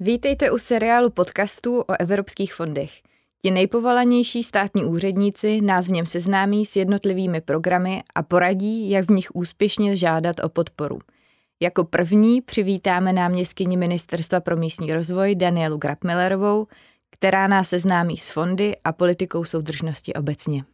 Vítejte u seriálu podcastů o evropských fondech. Ti nejpovolanější státní úředníci nás v něm seznámí s jednotlivými programy a poradí, jak v nich úspěšně žádat o podporu. Jako první přivítáme náměstkyni Ministerstva pro místní rozvoj Danielu Grabmillerovou, která nás seznámí s fondy a politikou soudržnosti obecně.